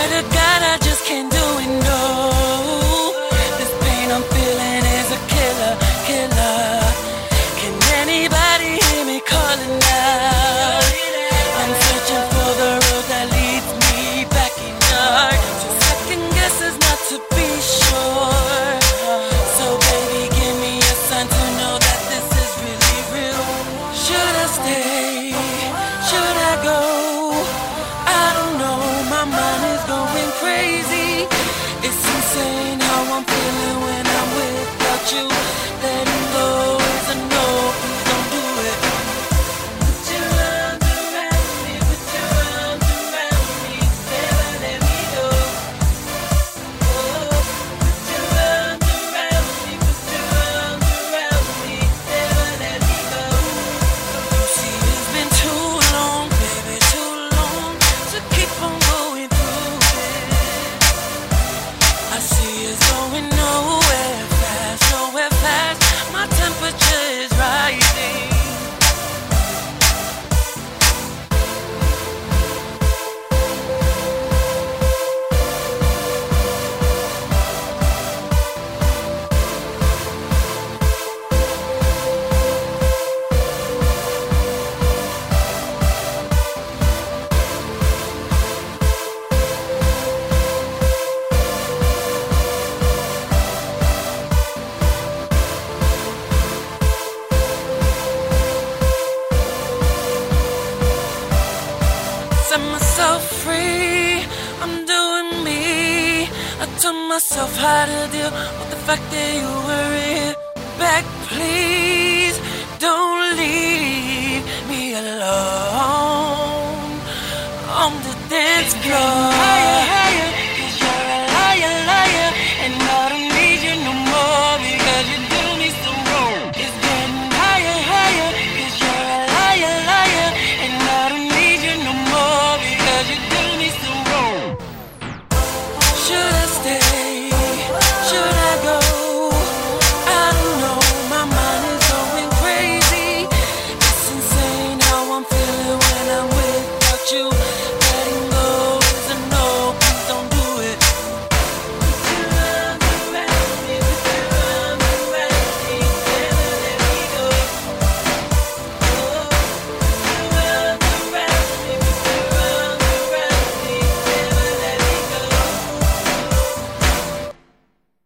swear to God, I just can't do crazy. It's insane how I'm feeling when I'm without you. set myself free. I'm doing me. I told myself how to deal with the fact that you were here. Back, please, don't leave me alone on the dance floor. I'm feeling.